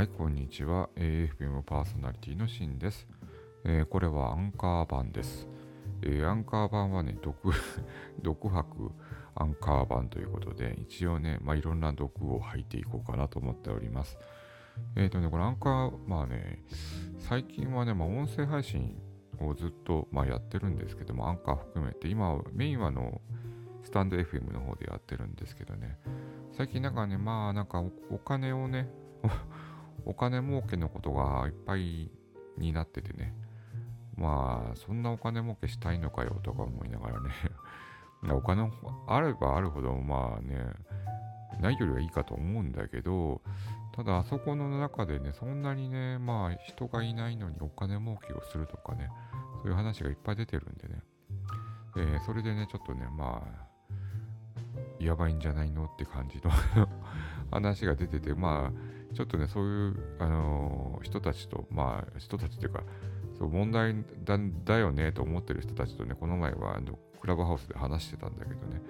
はい、こんにちは。AFM パーソナリティのシンです。えーこれはアンカー版です。えーアンカー版はね、毒、毒吐くアンカー版ということで、一応ね、まあ、いろんな毒を吐いていこうかなと思っております。えっ、とね、これアンカー、まあね、最近はね、まあ、音声配信をずっと、まあ、やってるんですけども、アンカー含めて、今メインはあの、スタンド FM の方でやってるんですけどね、最近なんかね、まあなんかお金をね、お金儲けのことがいっぱいになっててね、まあそんなお金儲けしたいのかよとか思いながらね、お金あればあるほどまあね、ないよりはいいかと思うんだけど、ただあそこの中でね、そんなにね、まあ人がいないのにお金儲けをするとかね、そういう話がいっぱい出てるんでね、えーそれでね、ちょっとね、まあ、やばいんじゃないのって感じの 話が出てて、まあ、ちょっとね、そういう、あの人たちと、まあ、人たちっていうか、そう問題だだよねと思ってる人たちとね、この前はあのクラブハウスで話してたんだけどね、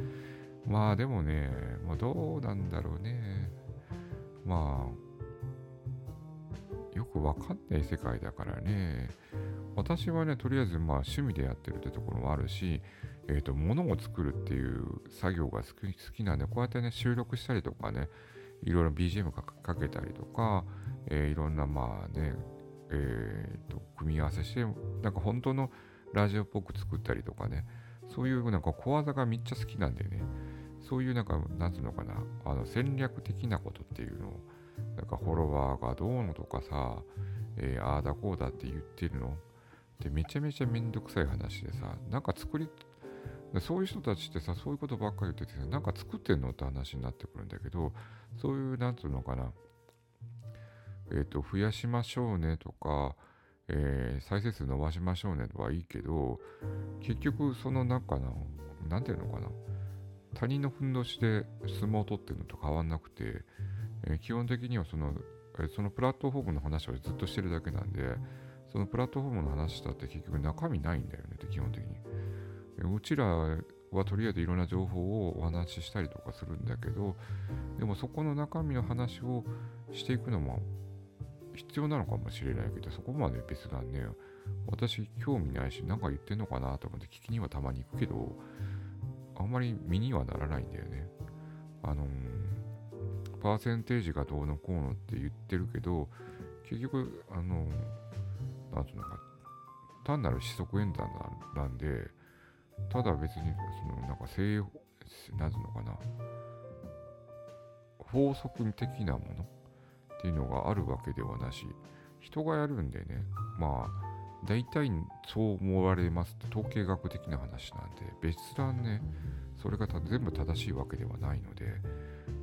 まあでもね、まあ、どうなんだろうね。まあ、よくわかんない世界だからね。私はね、とりあえずまあ趣味でやってるってところもあるし、えっ、と、物を作るっていう作業が好き好きなんで、こうやってね、収録したりとかね、いろいろ BGM かかけたりとか、えーいろんなまあね、えーと、組み合わせして、なんか本当のラジオっぽく作ったりとかね、そういうなんか小技がめっちゃ好きなんでね、そういうなんか、なんつうのかな、あの戦略的なことっていうのを、なんかフォロワーがどうのとかさ、えーああだこうだって言ってるのでめちゃめちゃめんどくさい話でさ、なんか作り、そういう人たちってさ、そういうことばっかり言ってて、なんか作ってんのって話になってくるんだけど、そういう、なんつうのかな、えっ、と、増やしましょうねとか、えー再生数伸ばしましょうねとはいいけど、結局、その中の、なんていうのかな、他人のふんどしで相撲を取ってるのと変わんなくて、えー基本的にはその、えそのプラットフォームの話をずっとしてるだけなんで、そのプラットフォームの話したって結局中身ないんだよねって基本的に。うちらはとりあえずいろんな情報をお話ししたりとかするんだけど、でもそこの中身の話をしていくのも必要なのかもしれないけど、そこまで別なんね。私興味ないし、なんか言ってんのかなと思って聞きにはたまに行くけど、あんまり身にはならないんだよね。あのーパーセンテージがどうのこうのって言ってるけど、結局、あのーていうのか、単なる四則演算なんで、ただ別に、その、なんか正、なんていうのかな、法則的なものっていうのがあるわけではなし、人がやるんでね、まあ、大体そう思われます統計学的な話なんで、別段ね、それが全部正しいわけではないので、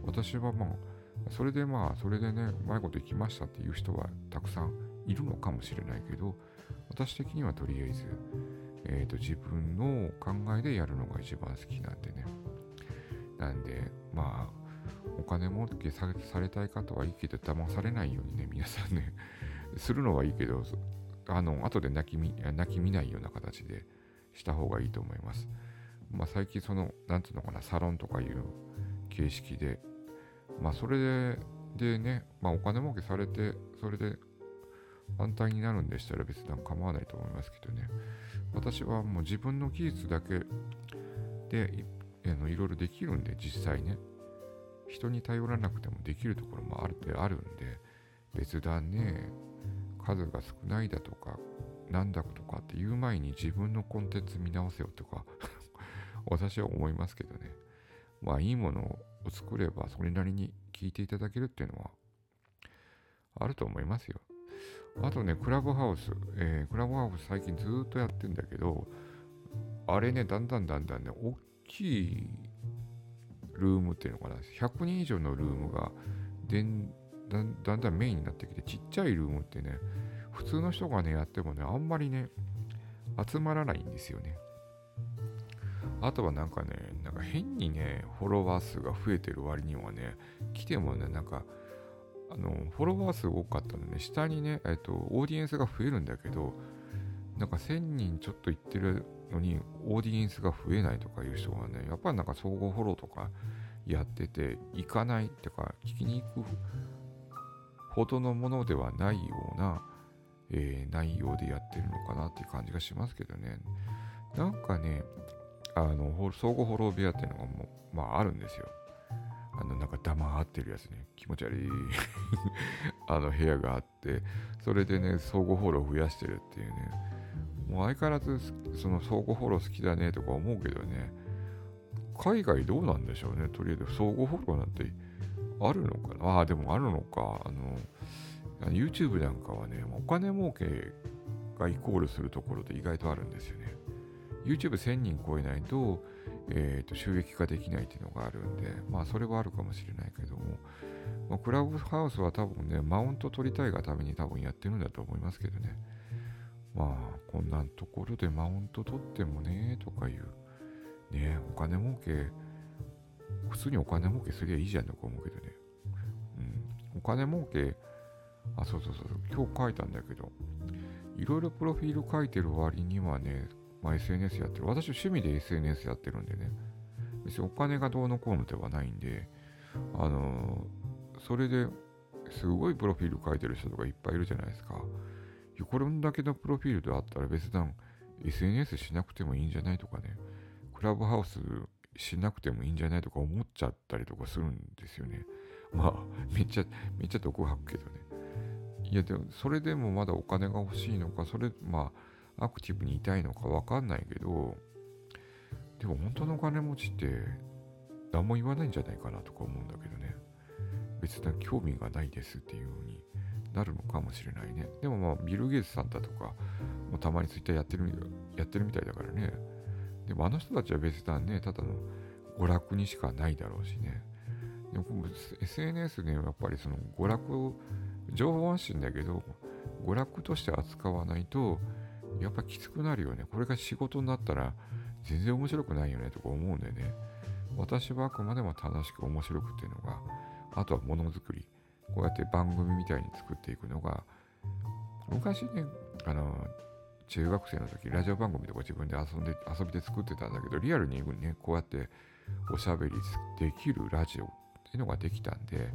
私はまあ、それでまあ、それでね、うまいこといきましたっていう人はたくさんいるのかもしれないけど、私的にはとりあえず、えーと自分の考えでやるのが一番好きなんでね。なんで、まあ、お金儲けされたい方はいいけど、騙されないようにね、皆さんね、するのはいいけど、あの、後で泣き見泣き見ないような形でした方がいいと思います。まあ、最近その、なんていうのかな、サロンとかいう形式で、まあ、それで、でね、まあ、お金儲けされて、それで安泰になるんでしたら別に構わないと思いますけどね。私はもう自分の技術だけでいあのいろいろできるんで、実際ね。人に頼らなくてもできるところもあるってあるんで、別段ね、数が少ないだとか、なんだとかっていう前に自分のコンテンツ見直せよとか、私は思いますけどね。まあいいものを作ればそれなりに聞いていただけるっていうのはあると思いますよ。あとね、クラブハウス、えークラブハウス最近ずっとやってんだけど、あれね、だんだんだんだんね、大きいルームっていうのかな、100人以上のルームがでんだんだんだんメインになってきて、ちっちゃいルームってね、普通の人がね、やってもね、あんまりね、集まらないんですよね。あとはなんかね、なんか変にね、フォロワー数が増えてる割にはね、来てもね、なんか、の、フォロワー数多かったのね、下にね、えっと、オーディエンスが増えるんだけど、なんか1000人ちょっと行ってるのに、オーディエンスが増えないとかいう人がね、やっぱりなんか総合フォローとかやってて、行かないってか、聞きに行くほどのものではないような、えー、内容でやってるのかなっていう感じがしますけどね。なんかね、あの、相互フォロー部屋っていうのがもう、まああるんですよ。あの、なんか黙ってるやつね。気持ち悪い あの部屋があって、それでね、相互フォロー増やしてるっていうね。もう相変わらず、その相互フォロー好きだねとか思うけどね、海外どうなんでしょうね。とりあえず相互フォローなんてあるのかな？ああ、でもあるのか。あの、YouTube なんかはね、お金儲けがイコールするところで意外とあるんですよね。YouTube1000 人超えないと、えー、と収益化できないっていうのがあるんで、まあそれはあるかもしれないけども、まあ、クラブハウスは多分ね、マウント取りたいがために多分やってるんだと思いますけどね。まあ、こんなところでマウント取ってもね、とかいう、ね、お金儲け、普通にお金儲けすりゃいいじゃんとか思うけどね。うん。お金儲け、あ、そうそうそう、今日書いたんだけど、いろいろプロフィール書いてる割にはね、まあ、SNS やってる。私趣味で SNS やってるんでね。別にお金がどうのこうのではないんで、あのー、それですごいプロフィール書いてる人とかいっぱいいるじゃないですか。これだけのプロフィールであったら別段 SNS しなくてもいいんじゃないとかね。クラブハウスしなくてもいいんじゃないとか思っちゃったりとかするんですよね。まあ、めっちゃ、めっちゃ毒吐くけどね。いや、でも、それでもまだお金が欲しいのか、それ、まあ、アクティブにいたいのかわかんないけど、でも本当のお金持ちって何も言わないんじゃないかなとか思うんだけどね。別な興味がないですっていう風になるのかもしれないね。でもまあ、ビル・ゲイツさんだとか、もたまにツイッターやってるやってるみたいだからね。でもあの人たちは別段ね、ただの娯楽にしかないだろうしね。でも SNS ね、やっぱりその娯楽、情報発信だけど、娯楽として扱わないと、やっぱきつくなるよね。これが仕事になったら全然面白くないよねとか思うんでね。私はあくまでも楽しく面白くっていうのが、あとはものづくり。こうやって番組みたいに作っていくのが、昔ね、あの、中学生の時、ラジオ番組とか自分で遊んで、遊びで作ってたんだけど、リアルにね、こうやっておしゃべりできるラジオっていうのができたんで、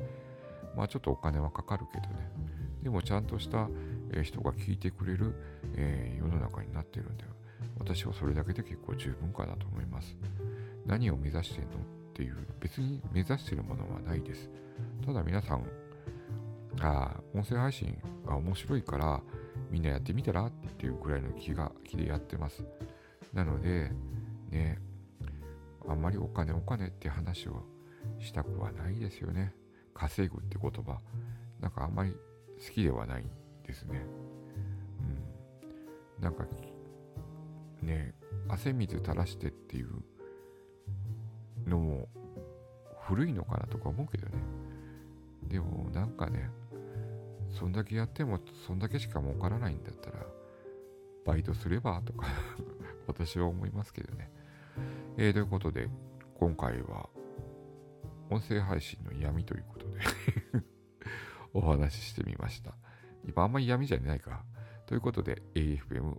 まあちょっとお金はかかるけどね。でもちゃんとした人が聞いてくれる、え、世の中になってるんで、私はそれだけで結構十分かなと思います。何を目指してんのっていう、別に目指してるものはないです。ただ皆さん、あ音声配信が面白いからみんなやってみたらっていうくらいの気が気でやってます。なので、ね、あんまりお金お金って話をしたくはないですよね。稼ぐって言葉。なんかあんまり好きではないですね。うん。なんか、ね、汗水垂らしてっていうのも古いのかなとか思うけどね。でもなんかね、そんだけやってもそんだけしか儲からないんだったら、バイトすればとか 私は思いますけどね。えー、ということで、今回は音声配信の闇ということで お話ししてみました。今あんまり闇じゃないか。ということで AFM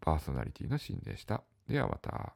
パーソナリティのシーンでした。ではまた。